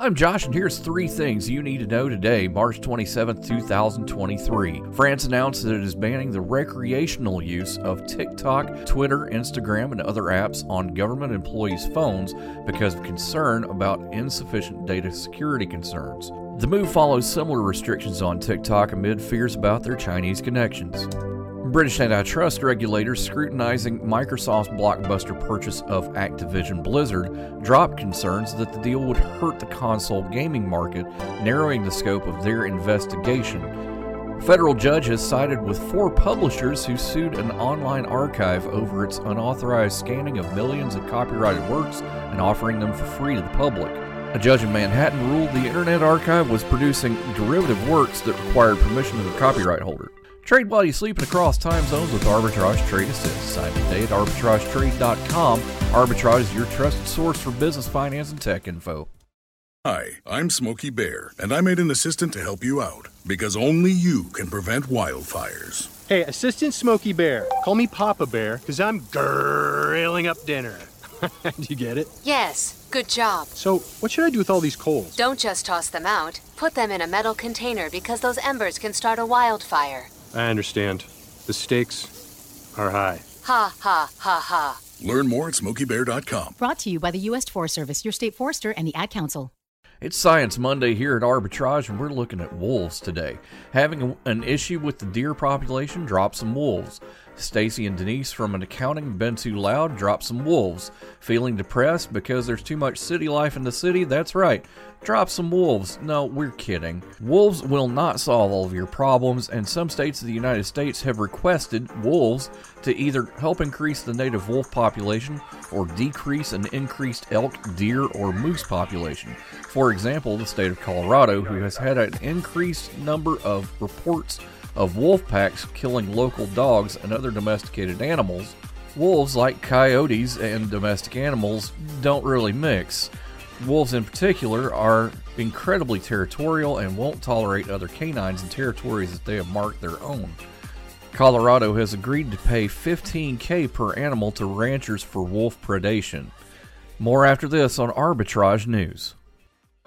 I'm Josh, and here's three things you need to know today, March 27, 2023. France announced that it is banning the recreational use of TikTok, Twitter, Instagram, and other apps on government employees' phones because of concern about insufficient data security concerns. The move follows similar restrictions on TikTok amid fears about their Chinese connections. British antitrust regulators scrutinizing Microsoft's blockbuster purchase of Activision Blizzard dropped concerns that the deal would hurt the console gaming market, narrowing the scope of their investigation. Federal judges sided with four publishers who sued an online archive over its unauthorized scanning of millions of copyrighted works and offering them for free to the public. A judge in Manhattan ruled the Internet Archive was producing derivative works that required permission of the copyright holder. Trade while you sleep and across time zones with Arbitrage Trade Assist. Sign today at arbitragetrade.com. Arbitrage is your trusted source for business, finance, and tech info. Hi, I'm Smokey Bear, and I made an assistant to help you out because only you can prevent wildfires. Hey, Assistant Smokey Bear, call me Papa Bear because I'm grilling up dinner. Do you get it? Yes, good job. So, what should I do with all these coals? Don't just toss them out. Put them in a metal container because those embers can start a wildfire. I understand. The stakes are high. Ha ha ha ha. Learn more at smokeybear.com. Brought to you by the U.S. Forest Service, your state forester, and the Ad Council. It's Science Monday here at Arbitrage, and we're looking at wolves today. Having an issue with the deer population, drop some wolves. Stacy and Denise from an accounting been too loud, drop some wolves. Feeling depressed because there's too much city life in the city? That's right. Drop some wolves. No, we're kidding. Wolves will not solve all of your problems, and some states of the United States have requested wolves to either help increase the native wolf population or decrease an increased elk, deer, or moose population. For example, the state of Colorado, who has had an increased number of reports of wolf packs killing local dogs and other domesticated animals, wolves, like coyotes and domestic animals, don't really mix. Wolves, in particular, are incredibly territorial and won't tolerate other canines in territories that they have marked their own. Colorado has agreed to pay 15k per animal to ranchers for wolf predation. More after this on Arbitrage News.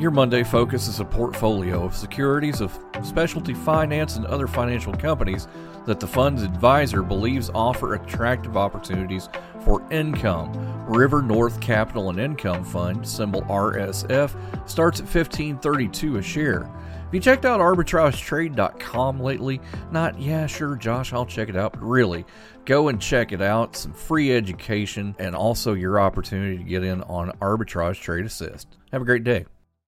Your Monday focus is a portfolio of securities of specialty finance and other financial companies that the fund's advisor believes offer attractive opportunities for income. River North Capital and Income Fund, symbol RSF, starts at 1532 a share. Have you checked out arbitragetrade.com lately? Not, yeah, sure, Josh, I'll check it out, but really, go and check it out. Some free education and also your opportunity to get in on Arbitrage Trade Assist. Have a great day.